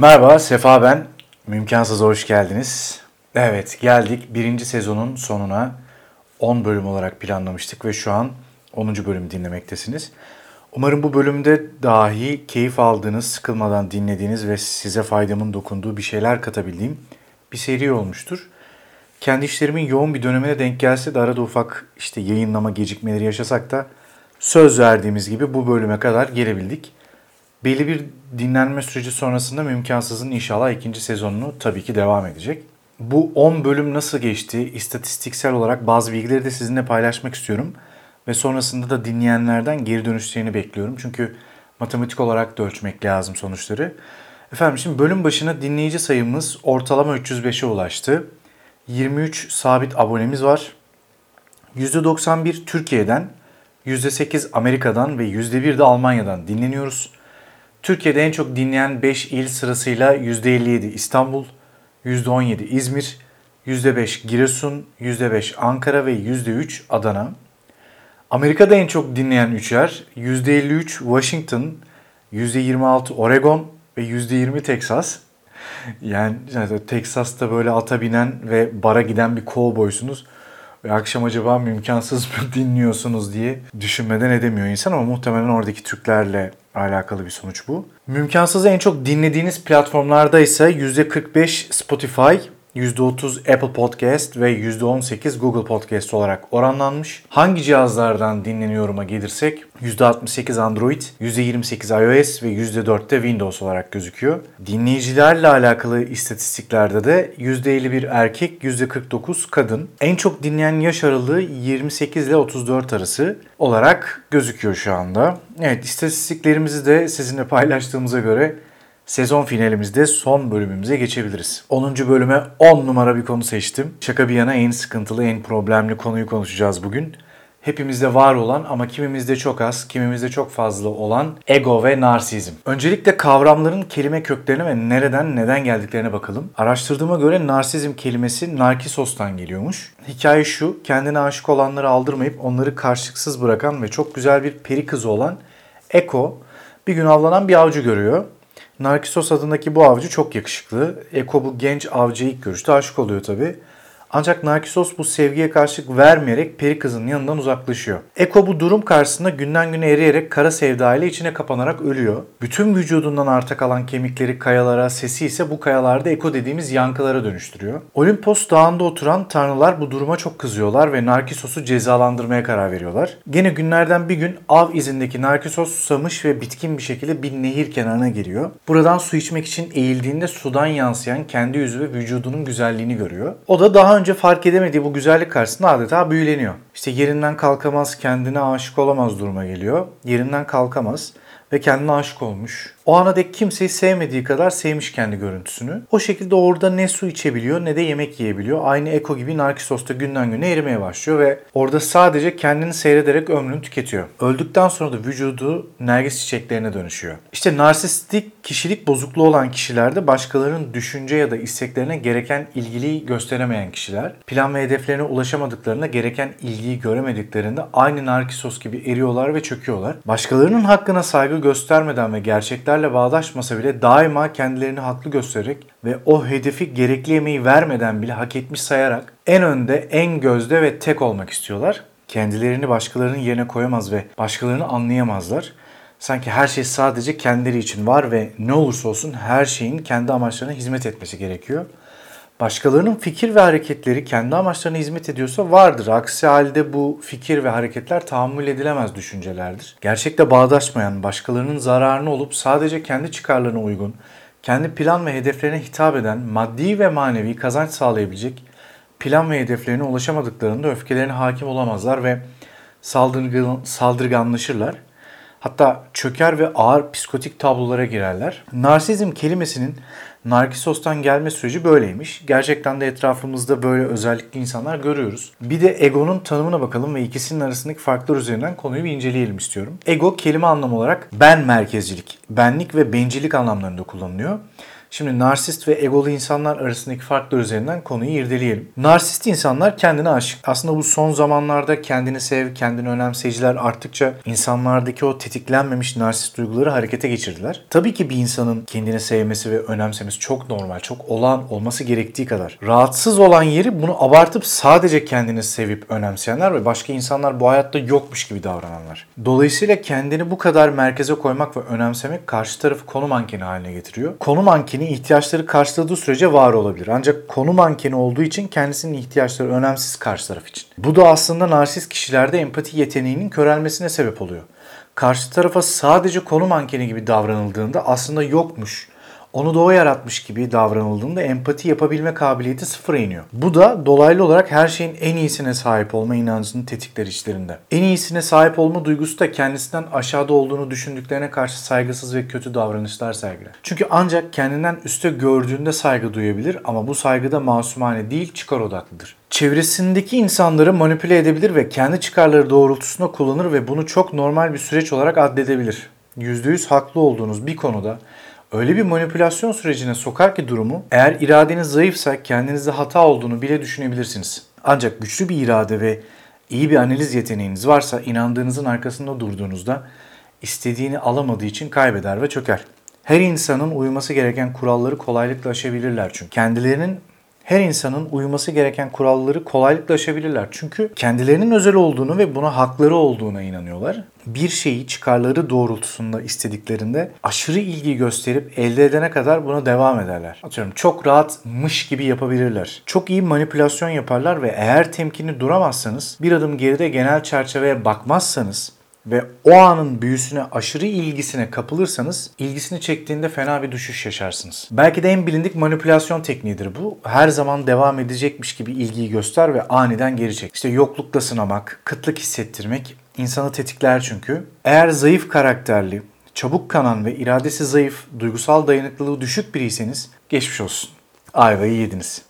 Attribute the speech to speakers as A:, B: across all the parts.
A: Merhaba, Sefa ben. Mümkansız hoş geldiniz. Evet, geldik birinci sezonun sonuna. 10 bölüm olarak planlamıştık ve şu an 10. bölümü dinlemektesiniz. Umarım bu bölümde dahi keyif aldığınız, sıkılmadan dinlediğiniz ve size faydamın dokunduğu bir şeyler katabildiğim bir seri olmuştur. Kendi işlerimin yoğun bir dönemine denk gelse de arada ufak işte yayınlama gecikmeleri yaşasak da söz verdiğimiz gibi bu bölüme kadar gelebildik. Belli bir dinlenme süreci sonrasında Mümkansız'ın inşallah ikinci sezonunu tabii ki devam edecek. Bu 10 bölüm nasıl geçti? İstatistiksel olarak bazı bilgileri de sizinle paylaşmak istiyorum. Ve sonrasında da dinleyenlerden geri dönüşlerini bekliyorum. Çünkü matematik olarak da ölçmek lazım sonuçları. Efendim şimdi bölüm başına dinleyici sayımız ortalama 305'e ulaştı. 23 sabit abonemiz var. %91 Türkiye'den, %8 Amerika'dan ve %1 de Almanya'dan dinleniyoruz. Türkiye'de en çok dinleyen 5 il sırasıyla %57 İstanbul, %17 İzmir, %5 Giresun, %5 Ankara ve %3 Adana. Amerika'da en çok dinleyen 3 yer %53 Washington, %26 Oregon ve %20 Texas. Yani, yani Texas'ta böyle ata binen ve bara giden bir kovboysunuz. Ve akşam acaba mümkansız mı dinliyorsunuz diye düşünmeden edemiyor insan ama muhtemelen oradaki Türklerle alakalı bir sonuç bu. Mümkansızı en çok dinlediğiniz platformlarda ise %45 Spotify, %30 Apple Podcast ve %18 Google Podcast olarak oranlanmış. Hangi cihazlardan dinleniyoruma gelirsek %68 Android, %28 iOS ve %4 de Windows olarak gözüküyor. Dinleyicilerle alakalı istatistiklerde de %51 erkek, %49 kadın. En çok dinleyen yaş aralığı 28 ile 34 arası olarak gözüküyor şu anda. Evet istatistiklerimizi de sizinle paylaştığımıza göre sezon finalimizde son bölümümüze geçebiliriz. 10. bölüme 10 numara bir konu seçtim. Şaka bir yana en sıkıntılı, en problemli konuyu konuşacağız bugün. Hepimizde var olan ama kimimizde çok az, kimimizde çok fazla olan ego ve narsizm. Öncelikle kavramların kelime köklerine ve nereden neden geldiklerine bakalım. Araştırdığıma göre narsizm kelimesi narkisos'tan geliyormuş. Hikaye şu, kendine aşık olanları aldırmayıp onları karşılıksız bırakan ve çok güzel bir peri kızı olan Eko bir gün avlanan bir avcı görüyor. Narkisos adındaki bu avcı çok yakışıklı. Eko bu genç avcıya ilk görüşte aşık oluyor tabi. Ancak Narkisos bu sevgiye karşılık vermeyerek peri kızının yanından uzaklaşıyor. Eko bu durum karşısında günden güne eriyerek kara sevda ile içine kapanarak ölüyor. Bütün vücudundan arta kalan kemikleri kayalara, sesi ise bu kayalarda Eko dediğimiz yankılara dönüştürüyor. Olimpos dağında oturan tanrılar bu duruma çok kızıyorlar ve Narkisos'u cezalandırmaya karar veriyorlar. Gene günlerden bir gün av izindeki Narkisos susamış ve bitkin bir şekilde bir nehir kenarına geliyor. Buradan su içmek için eğildiğinde sudan yansıyan kendi yüzü ve vücudunun güzelliğini görüyor. O da daha önce fark edemediği bu güzellik karşısında adeta büyüleniyor. İşte yerinden kalkamaz, kendine aşık olamaz duruma geliyor. Yerinden kalkamaz ve kendine aşık olmuş. O ana dek kimseyi sevmediği kadar sevmiş kendi görüntüsünü. O şekilde orada ne su içebiliyor ne de yemek yiyebiliyor. Aynı Eko gibi Narkisos da günden güne erimeye başlıyor ve orada sadece kendini seyrederek ömrünü tüketiyor. Öldükten sonra da vücudu nergis çiçeklerine dönüşüyor. İşte narsistik kişilik bozukluğu olan kişilerde başkalarının düşünce ya da isteklerine gereken ilgiliyi gösteremeyen kişiler, plan ve hedeflerine ulaşamadıklarında gereken ilgiyi göremediklerinde aynı Narkisos gibi eriyorlar ve çöküyorlar. Başkalarının hakkına saygı göstermeden ve gerçeklerle bağdaşmasa bile daima kendilerini haklı göstererek ve o hedefi gerekli emeği vermeden bile hak etmiş sayarak en önde, en gözde ve tek olmak istiyorlar. Kendilerini başkalarının yerine koyamaz ve başkalarını anlayamazlar. Sanki her şey sadece kendileri için var ve ne olursa olsun her şeyin kendi amaçlarına hizmet etmesi gerekiyor başkalarının fikir ve hareketleri kendi amaçlarına hizmet ediyorsa vardır. Aksi halde bu fikir ve hareketler tahammül edilemez düşüncelerdir. Gerçekte bağdaşmayan, başkalarının zararını olup sadece kendi çıkarlarına uygun, kendi plan ve hedeflerine hitap eden, maddi ve manevi kazanç sağlayabilecek plan ve hedeflerine ulaşamadıklarında öfkelerine hakim olamazlar ve saldırgan, saldırganlaşırlar. Hatta çöker ve ağır psikotik tablolara girerler. Narsizm kelimesinin Narkisos'tan gelme süreci böyleymiş. Gerçekten de etrafımızda böyle özellikli insanlar görüyoruz. Bir de egonun tanımına bakalım ve ikisinin arasındaki farklar üzerinden konuyu bir inceleyelim istiyorum. Ego kelime anlamı olarak ben merkezcilik, benlik ve bencillik anlamlarında kullanılıyor. Şimdi narsist ve egolu insanlar arasındaki farklar üzerinden konuyu irdeleyelim. Narsist insanlar kendine aşık. Aslında bu son zamanlarda kendini sev, kendini önemseyiciler arttıkça insanlardaki o tetiklenmemiş narsist duyguları harekete geçirdiler. Tabii ki bir insanın kendini sevmesi ve önemsemesi çok normal, çok olağan olması gerektiği kadar. Rahatsız olan yeri bunu abartıp sadece kendini sevip önemseyenler ve başka insanlar bu hayatta yokmuş gibi davrananlar. Dolayısıyla kendini bu kadar merkeze koymak ve önemsemek karşı tarafı konu mankeni haline getiriyor. Konu mankeni ihtiyaçları karşıladığı sürece var olabilir. Ancak konu mankeni olduğu için kendisinin ihtiyaçları önemsiz karşı taraf için. Bu da aslında narsist kişilerde empati yeteneğinin körelmesine sebep oluyor. Karşı tarafa sadece konu mankeni gibi davranıldığında aslında yokmuş onu da yaratmış gibi davranıldığında empati yapabilme kabiliyeti sıfıra iniyor. Bu da dolaylı olarak her şeyin en iyisine sahip olma inancını tetikler içlerinde. En iyisine sahip olma duygusu da kendisinden aşağıda olduğunu düşündüklerine karşı saygısız ve kötü davranışlar sergiler. Çünkü ancak kendinden üste gördüğünde saygı duyabilir ama bu saygı da masumane değil çıkar odaklıdır çevresindeki insanları manipüle edebilir ve kendi çıkarları doğrultusunda kullanır ve bunu çok normal bir süreç olarak addedebilir. %100 haklı olduğunuz bir konuda öyle bir manipülasyon sürecine sokar ki durumu eğer iradeniz zayıfsa kendinizde hata olduğunu bile düşünebilirsiniz. Ancak güçlü bir irade ve iyi bir analiz yeteneğiniz varsa inandığınızın arkasında durduğunuzda istediğini alamadığı için kaybeder ve çöker. Her insanın uyması gereken kuralları kolaylıkla aşabilirler çünkü. Kendilerinin her insanın uyması gereken kuralları kolaylıkla aşabilirler. Çünkü kendilerinin özel olduğunu ve buna hakları olduğuna inanıyorlar. Bir şeyi çıkarları doğrultusunda istediklerinde aşırı ilgi gösterip elde edene kadar buna devam ederler. Atıyorum çok rahatmış gibi yapabilirler. Çok iyi manipülasyon yaparlar ve eğer temkinli duramazsanız bir adım geride genel çerçeveye bakmazsanız ve o anın büyüsüne aşırı ilgisine kapılırsanız ilgisini çektiğinde fena bir düşüş yaşarsınız. Belki de en bilindik manipülasyon tekniğidir bu. Her zaman devam edecekmiş gibi ilgiyi göster ve aniden geri çek. İşte yoklukla sınamak, kıtlık hissettirmek insanı tetikler çünkü. Eğer zayıf karakterli, çabuk kanan ve iradesi zayıf, duygusal dayanıklılığı düşük biriyseniz geçmiş olsun. Ayvayı yediniz.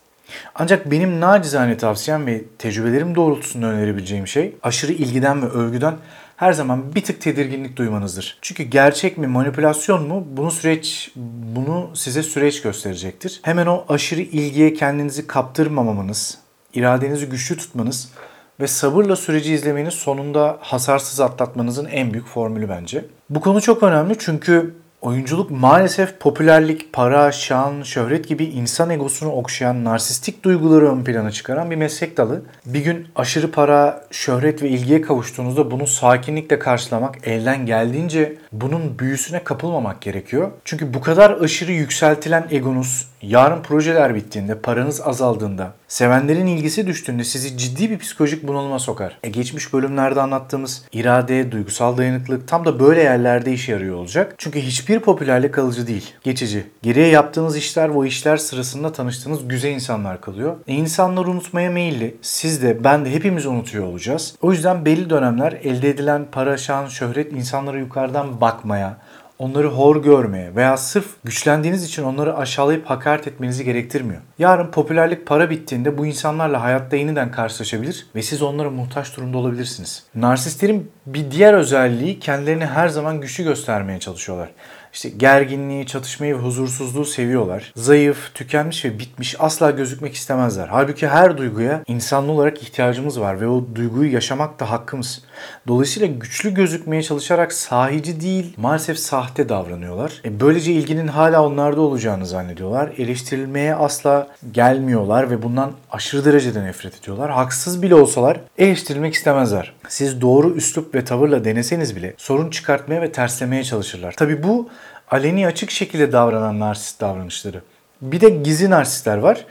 A: Ancak benim nacizane tavsiyem ve tecrübelerim doğrultusunda önerebileceğim şey aşırı ilgiden ve övgüden her zaman bir tık tedirginlik duymanızdır. Çünkü gerçek mi manipülasyon mu bunu süreç bunu size süreç gösterecektir. Hemen o aşırı ilgiye kendinizi kaptırmamamanız, iradenizi güçlü tutmanız ve sabırla süreci izlemeniz sonunda hasarsız atlatmanızın en büyük formülü bence. Bu konu çok önemli çünkü Oyunculuk maalesef popülerlik, para, şan, şöhret gibi insan egosunu okşayan narsistik duyguları ön plana çıkaran bir meslek dalı. Bir gün aşırı para, şöhret ve ilgiye kavuştuğunuzda bunu sakinlikle karşılamak, elden geldiğince bunun büyüsüne kapılmamak gerekiyor. Çünkü bu kadar aşırı yükseltilen egonuz yarın projeler bittiğinde, paranız azaldığında, sevenlerin ilgisi düştüğünde sizi ciddi bir psikolojik bunalıma sokar. E geçmiş bölümlerde anlattığımız irade, duygusal dayanıklılık tam da böyle yerlerde işe yarıyor olacak. Çünkü hiçbir popülerlik kalıcı değil, geçici. Geriye yaptığınız işler o işler sırasında tanıştığınız güzel insanlar kalıyor. E insanlar unutmaya meyilli. Siz de, ben de hepimiz unutuyor olacağız. O yüzden belli dönemler elde edilen para, şan, şöhret insanlara yukarıdan bakmaya, onları hor görmeye veya sırf güçlendiğiniz için onları aşağılayıp hakaret etmenizi gerektirmiyor. Yarın popülerlik para bittiğinde bu insanlarla hayatta yeniden karşılaşabilir ve siz onlara muhtaç durumda olabilirsiniz. Narsistlerin bir diğer özelliği kendilerini her zaman güçlü göstermeye çalışıyorlar. İşte gerginliği, çatışmayı ve huzursuzluğu seviyorlar. Zayıf, tükenmiş ve bitmiş asla gözükmek istemezler. Halbuki her duyguya insanlı olarak ihtiyacımız var ve o duyguyu yaşamak da hakkımız. Dolayısıyla güçlü gözükmeye çalışarak sahici değil, maalesef sahte davranıyorlar. E böylece ilginin hala onlarda olacağını zannediyorlar. Eleştirilmeye asla gelmiyorlar ve bundan aşırı derecede nefret ediyorlar. Haksız bile olsalar eleştirilmek istemezler. Siz doğru üslup ve tavırla deneseniz bile sorun çıkartmaya ve terslemeye çalışırlar. Tabi bu aleni açık şekilde davranan narsist davranışları. Bir de gizli narsistler var.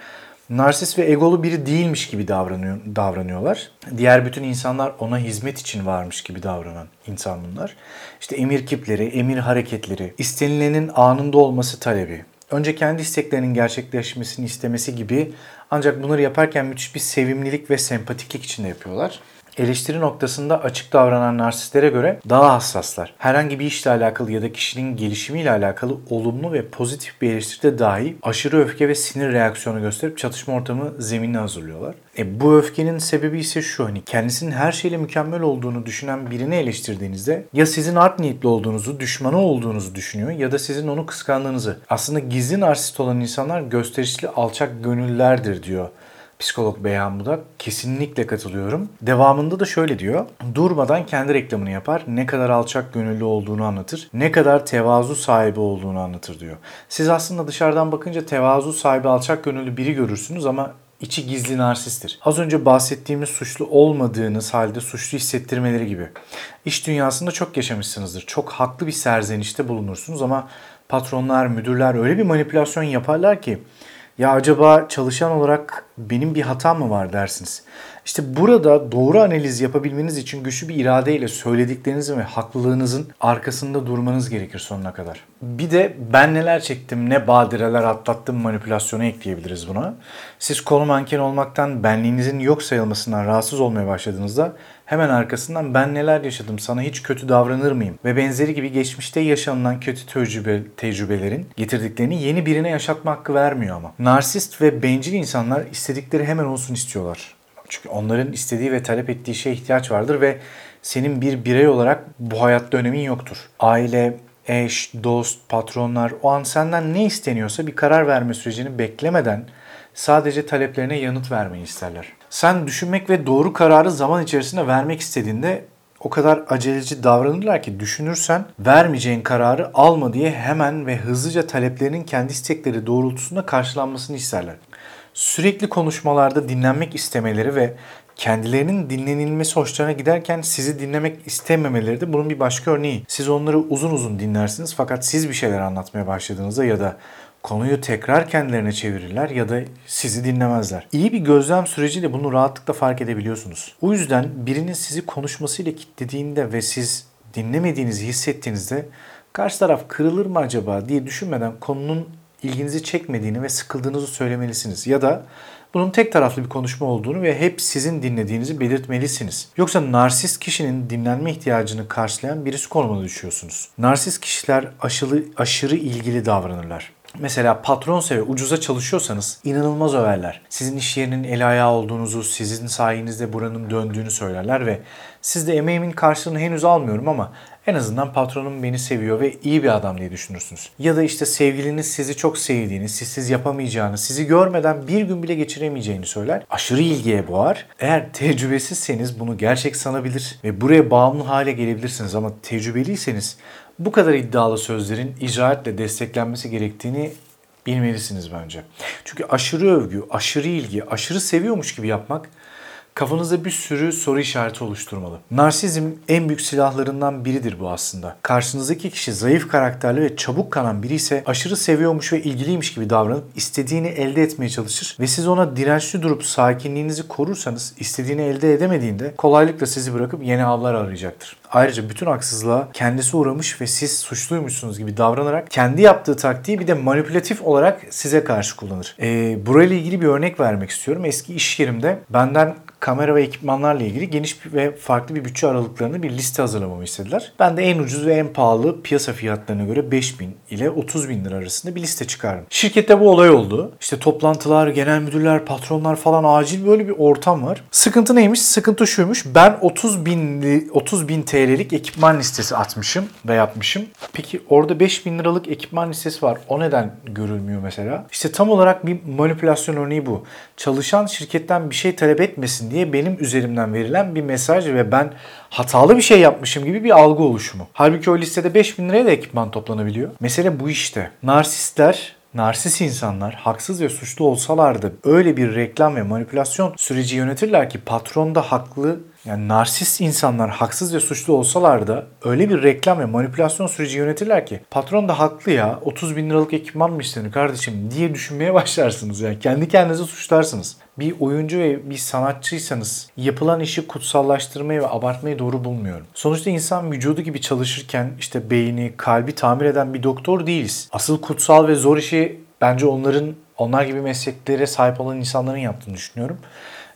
A: Narsist ve egolu biri değilmiş gibi davranıyor, davranıyorlar. Diğer bütün insanlar ona hizmet için varmış gibi davranan insan bunlar. İşte emir kipleri, emir hareketleri, istenilenin anında olması talebi. Önce kendi isteklerinin gerçekleşmesini istemesi gibi ancak bunları yaparken müthiş bir sevimlilik ve sempatiklik içinde yapıyorlar. Eleştiri noktasında açık davranan narsistlere göre daha hassaslar. Herhangi bir işle alakalı ya da kişinin gelişimiyle alakalı olumlu ve pozitif bir eleştiride dahi aşırı öfke ve sinir reaksiyonu gösterip çatışma ortamı zeminini hazırlıyorlar. E, bu öfkenin sebebi ise şu hani kendisinin her şeyle mükemmel olduğunu düşünen birini eleştirdiğinizde ya sizin art niyetli olduğunuzu, düşmanı olduğunuzu düşünüyor ya da sizin onu kıskandığınızı. Aslında gizli narsist olan insanlar gösterişli alçak gönüllerdir diyor psikolog Beyhan Budak. Kesinlikle katılıyorum. Devamında da şöyle diyor. Durmadan kendi reklamını yapar. Ne kadar alçak gönüllü olduğunu anlatır. Ne kadar tevazu sahibi olduğunu anlatır diyor. Siz aslında dışarıdan bakınca tevazu sahibi alçak gönüllü biri görürsünüz ama içi gizli narsisttir. Az önce bahsettiğimiz suçlu olmadığınız halde suçlu hissettirmeleri gibi. İş dünyasında çok yaşamışsınızdır. Çok haklı bir serzenişte bulunursunuz ama patronlar, müdürler öyle bir manipülasyon yaparlar ki ya acaba çalışan olarak benim bir hatam mı var dersiniz. İşte burada doğru analiz yapabilmeniz için güçlü bir iradeyle söylediklerinizin ve haklılığınızın arkasında durmanız gerekir sonuna kadar. Bir de ben neler çektim, ne badireler atlattım manipülasyonu ekleyebiliriz buna. Siz konu manken olmaktan, benliğinizin yok sayılmasından rahatsız olmaya başladığınızda hemen arkasından ben neler yaşadım, sana hiç kötü davranır mıyım ve benzeri gibi geçmişte yaşanılan kötü tecrübe, tecrübelerin getirdiklerini yeni birine yaşatma hakkı vermiyor ama. Narsist ve bencil insanlar istedikleri hemen olsun istiyorlar. Çünkü onların istediği ve talep ettiği şeye ihtiyaç vardır ve senin bir birey olarak bu hayatta önemin yoktur. Aile, eş, dost, patronlar o an senden ne isteniyorsa bir karar verme sürecini beklemeden sadece taleplerine yanıt vermeyi isterler. Sen düşünmek ve doğru kararı zaman içerisinde vermek istediğinde o kadar aceleci davranırlar ki düşünürsen vermeyeceğin kararı alma diye hemen ve hızlıca taleplerinin kendi istekleri doğrultusunda karşılanmasını isterler. Sürekli konuşmalarda dinlenmek istemeleri ve kendilerinin dinlenilmesi hoşlarına giderken sizi dinlemek istememeleri de bunun bir başka örneği. Siz onları uzun uzun dinlersiniz fakat siz bir şeyler anlatmaya başladığınızda ya da konuyu tekrar kendilerine çevirirler ya da sizi dinlemezler. İyi bir gözlem süreciyle bunu rahatlıkla fark edebiliyorsunuz. O yüzden birinin sizi konuşmasıyla kilitlediğinde ve siz dinlemediğinizi hissettiğinizde karşı taraf kırılır mı acaba diye düşünmeden konunun ilginizi çekmediğini ve sıkıldığınızı söylemelisiniz. Ya da bunun tek taraflı bir konuşma olduğunu ve hep sizin dinlediğinizi belirtmelisiniz. Yoksa narsist kişinin dinlenme ihtiyacını karşılayan birisi konumuna düşüyorsunuz. Narsist kişiler aşırı, aşırı ilgili davranırlar. Mesela patronsa ve ucuza çalışıyorsanız inanılmaz överler. Sizin iş yerinin el ayağı olduğunuzu, sizin sayenizde buranın döndüğünü söylerler ve siz de emeğimin karşılığını henüz almıyorum ama en azından patronum beni seviyor ve iyi bir adam diye düşünürsünüz. Ya da işte sevgiliniz sizi çok sevdiğini, sizsiz yapamayacağını, sizi görmeden bir gün bile geçiremeyeceğini söyler. Aşırı ilgiye boğar. Eğer tecrübesizseniz bunu gerçek sanabilir ve buraya bağımlı hale gelebilirsiniz ama tecrübeliyseniz bu kadar iddialı sözlerin icraatle desteklenmesi gerektiğini bilmelisiniz bence. Çünkü aşırı övgü, aşırı ilgi, aşırı seviyormuş gibi yapmak kafanızda bir sürü soru işareti oluşturmalı. Narsizm en büyük silahlarından biridir bu aslında. Karşınızdaki kişi zayıf karakterli ve çabuk kanan biri ise aşırı seviyormuş ve ilgiliymiş gibi davranıp istediğini elde etmeye çalışır ve siz ona dirençli durup sakinliğinizi korursanız istediğini elde edemediğinde kolaylıkla sizi bırakıp yeni avlar arayacaktır. Ayrıca bütün haksızlığa kendisi uğramış ve siz suçluymuşsunuz gibi davranarak kendi yaptığı taktiği bir de manipülatif olarak size karşı kullanır. Ee, burayla ilgili bir örnek vermek istiyorum. Eski iş yerimde benden kamera ve ekipmanlarla ilgili geniş ve farklı bir bütçe aralıklarını bir liste hazırlamamı istediler. Ben de en ucuz ve en pahalı piyasa fiyatlarına göre 5000 ile 30 bin lira arasında bir liste çıkardım. Şirkette bu olay oldu. İşte toplantılar, genel müdürler, patronlar falan acil böyle bir ortam var. Sıkıntı neymiş? Sıkıntı şuymuş. Ben 30 bin, 30 bin TL'lik ekipman listesi atmışım ve yapmışım. Peki orada 5 bin liralık ekipman listesi var. O neden görülmüyor mesela? İşte tam olarak bir manipülasyon örneği bu. Çalışan şirketten bir şey talep etmesin diye benim üzerimden verilen bir mesaj ve ben hatalı bir şey yapmışım gibi bir algı oluşumu. Halbuki o listede 5000 liraya da ekipman toplanabiliyor. Mesele bu işte. Narsistler narsist insanlar haksız ve suçlu olsalardı öyle bir reklam ve manipülasyon süreci yönetirler ki patron da haklı yani narsist insanlar haksız ve suçlu olsalar da öyle bir reklam ve manipülasyon süreci yönetirler ki patron da haklı ya 30 bin liralık ekipman mı isteniyor kardeşim diye düşünmeye başlarsınız. Yani kendi kendinize suçlarsınız. Bir oyuncu ve bir sanatçıysanız yapılan işi kutsallaştırmayı ve abartmayı doğru bulmuyorum. Sonuçta insan vücudu gibi çalışırken işte beyni, kalbi tamir eden bir doktor değiliz. Asıl kutsal ve zor işi bence onların onlar gibi mesleklere sahip olan insanların yaptığını düşünüyorum.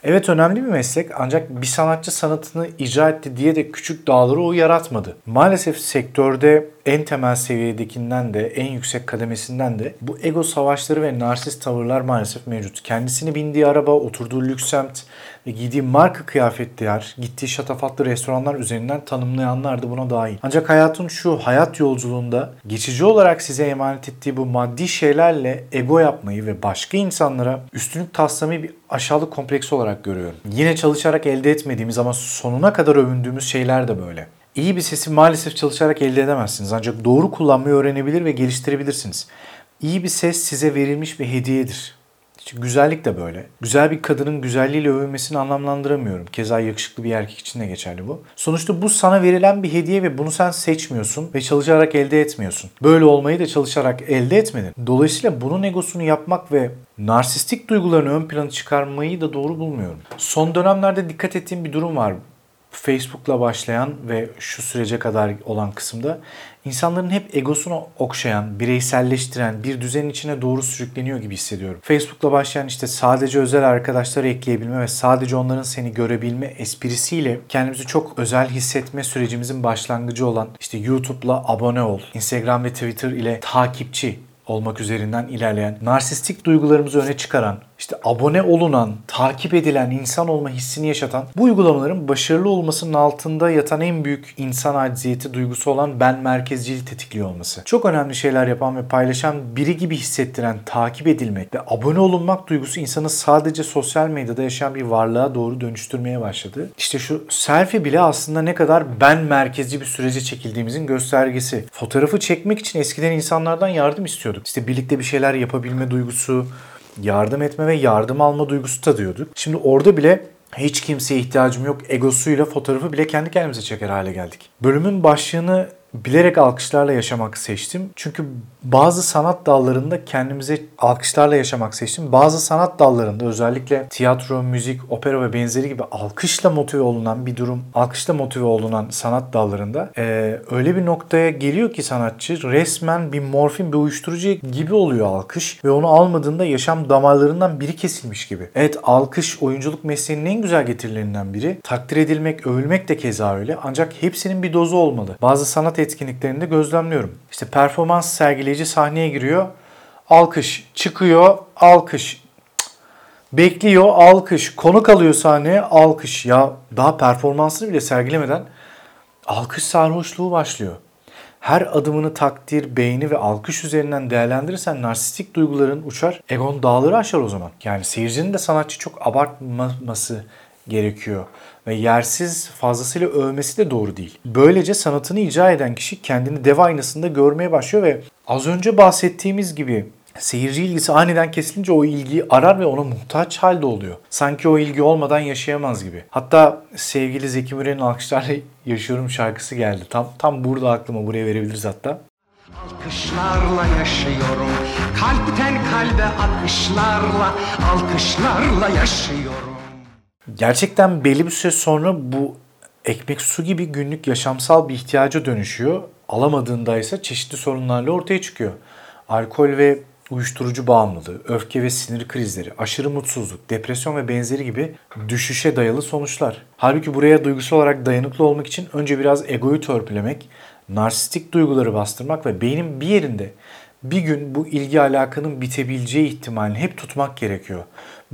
A: Evet önemli bir meslek ancak bir sanatçı sanatını icra etti diye de küçük dağları o yaratmadı. Maalesef sektörde en temel seviyedekinden de en yüksek kademesinden de bu ego savaşları ve narsist tavırlar maalesef mevcut. Kendisini bindiği araba, oturduğu lüks semt ve giydiği marka kıyafetler, gittiği şatafatlı restoranlar üzerinden tanımlayanlar da buna dahil. Ancak hayatın şu hayat yolculuğunda geçici olarak size emanet ettiği bu maddi şeylerle ego yapmayı ve başka insanlara üstünlük taslamayı bir aşağılık kompleksi olarak görüyorum. Yine çalışarak elde etmediğimiz ama sonuna kadar övündüğümüz şeyler de böyle. İyi bir sesi maalesef çalışarak elde edemezsiniz ancak doğru kullanmayı öğrenebilir ve geliştirebilirsiniz. İyi bir ses size verilmiş bir hediyedir. İşte güzellik de böyle. Güzel bir kadının güzelliğiyle övülmesini anlamlandıramıyorum. Keza yakışıklı bir erkek için de geçerli bu. Sonuçta bu sana verilen bir hediye ve bunu sen seçmiyorsun ve çalışarak elde etmiyorsun. Böyle olmayı da çalışarak elde etmedin. Dolayısıyla bunun egosunu yapmak ve narsistik duygularını ön plana çıkarmayı da doğru bulmuyorum. Son dönemlerde dikkat ettiğim bir durum var. Facebook'la başlayan ve şu sürece kadar olan kısımda insanların hep egosunu okşayan, bireyselleştiren bir düzenin içine doğru sürükleniyor gibi hissediyorum. Facebook'la başlayan işte sadece özel arkadaşları ekleyebilme ve sadece onların seni görebilme esprisiyle kendimizi çok özel hissetme sürecimizin başlangıcı olan işte YouTube'la abone ol, Instagram ve Twitter ile takipçi olmak üzerinden ilerleyen, narsistik duygularımızı öne çıkaran, işte abone olunan, takip edilen, insan olma hissini yaşatan bu uygulamaların başarılı olmasının altında yatan en büyük insan acziyeti duygusu olan ben merkezciliği tetikliyor olması. Çok önemli şeyler yapan ve paylaşan biri gibi hissettiren, takip edilmek ve abone olunmak duygusu insanı sadece sosyal medyada yaşayan bir varlığa doğru dönüştürmeye başladı. İşte şu selfie bile aslında ne kadar ben merkezci bir sürece çekildiğimizin göstergesi. Fotoğrafı çekmek için eskiden insanlardan yardım istiyorduk. İşte birlikte bir şeyler yapabilme duygusu, yardım etme ve yardım alma duygusu tadıyorduk. Şimdi orada bile hiç kimseye ihtiyacım yok egosuyla fotoğrafı bile kendi kendimize çeker hale geldik. Bölümün başlığını bilerek alkışlarla yaşamak seçtim. Çünkü bazı sanat dallarında kendimize alkışlarla yaşamak seçtim. Bazı sanat dallarında özellikle tiyatro, müzik, opera ve benzeri gibi alkışla motive olunan bir durum, alkışla motive olunan sanat dallarında e, öyle bir noktaya geliyor ki sanatçı resmen bir morfin, bir uyuşturucu gibi oluyor alkış ve onu almadığında yaşam damarlarından biri kesilmiş gibi. Evet alkış oyunculuk mesleğinin en güzel getirilerinden biri. Takdir edilmek, övülmek de keza öyle. Ancak hepsinin bir dozu olmalı. Bazı sanat etkinliklerinde gözlemliyorum. İşte performans sergileyici sahneye giriyor. Alkış. Çıkıyor. Alkış. Bekliyor. Alkış. Konuk alıyor sahneye. Alkış. Ya daha performansını bile sergilemeden alkış sarhoşluğu başlıyor. Her adımını takdir, beğeni ve alkış üzerinden değerlendirirsen narsistik duyguların uçar, egon dağları aşar o zaman. Yani seyircinin de sanatçı çok abartmaması gerekiyor ve yersiz fazlasıyla övmesi de doğru değil. Böylece sanatını icra eden kişi kendini dev aynasında görmeye başlıyor ve az önce bahsettiğimiz gibi seyirci ilgisi aniden kesilince o ilgiyi arar ve ona muhtaç halde oluyor. Sanki o ilgi olmadan yaşayamaz gibi. Hatta sevgili Zeki Müren'in Alkışlarla Yaşıyorum şarkısı geldi. Tam tam burada aklıma buraya verebiliriz hatta.
B: Alkışlarla yaşıyorum Kalpten kalbe akışlarla Alkışlarla yaşıyorum
A: Gerçekten belli bir süre sonra bu ekmek su gibi günlük yaşamsal bir ihtiyaca dönüşüyor. Alamadığında ise çeşitli sorunlarla ortaya çıkıyor. Alkol ve uyuşturucu bağımlılığı, öfke ve sinir krizleri, aşırı mutsuzluk, depresyon ve benzeri gibi düşüşe dayalı sonuçlar. Halbuki buraya duygusal olarak dayanıklı olmak için önce biraz egoyu törpülemek, narsistik duyguları bastırmak ve beynin bir yerinde bir gün bu ilgi alakanın bitebileceği ihtimalini hep tutmak gerekiyor.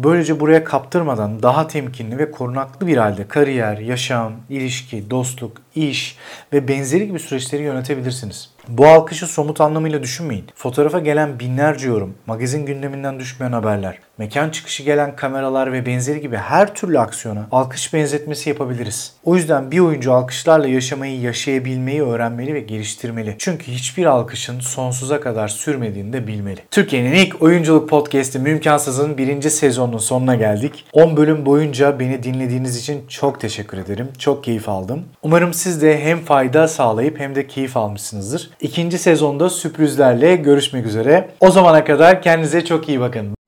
A: Böylece buraya kaptırmadan daha temkinli ve korunaklı bir halde kariyer, yaşam, ilişki, dostluk, iş ve benzeri gibi süreçleri yönetebilirsiniz. Bu alkışı somut anlamıyla düşünmeyin. Fotoğrafa gelen binlerce yorum, magazin gündeminden düşmeyen haberler, mekan çıkışı gelen kameralar ve benzeri gibi her türlü aksiyona alkış benzetmesi yapabiliriz. O yüzden bir oyuncu alkışlarla yaşamayı, yaşayabilmeyi öğrenmeli ve geliştirmeli. Çünkü hiçbir alkışın sonsuza kadar sürmediğini de bilmeli. Türkiye'nin ilk oyunculuk podcast'i Mümkansız'ın birinci sezonunun sonuna geldik. 10 bölüm boyunca beni dinlediğiniz için çok teşekkür ederim. Çok keyif aldım. Umarım siz de hem fayda sağlayıp hem de keyif almışsınızdır. İkinci sezonda sürprizlerle görüşmek üzere. O zamana kadar kendinize çok iyi bakın.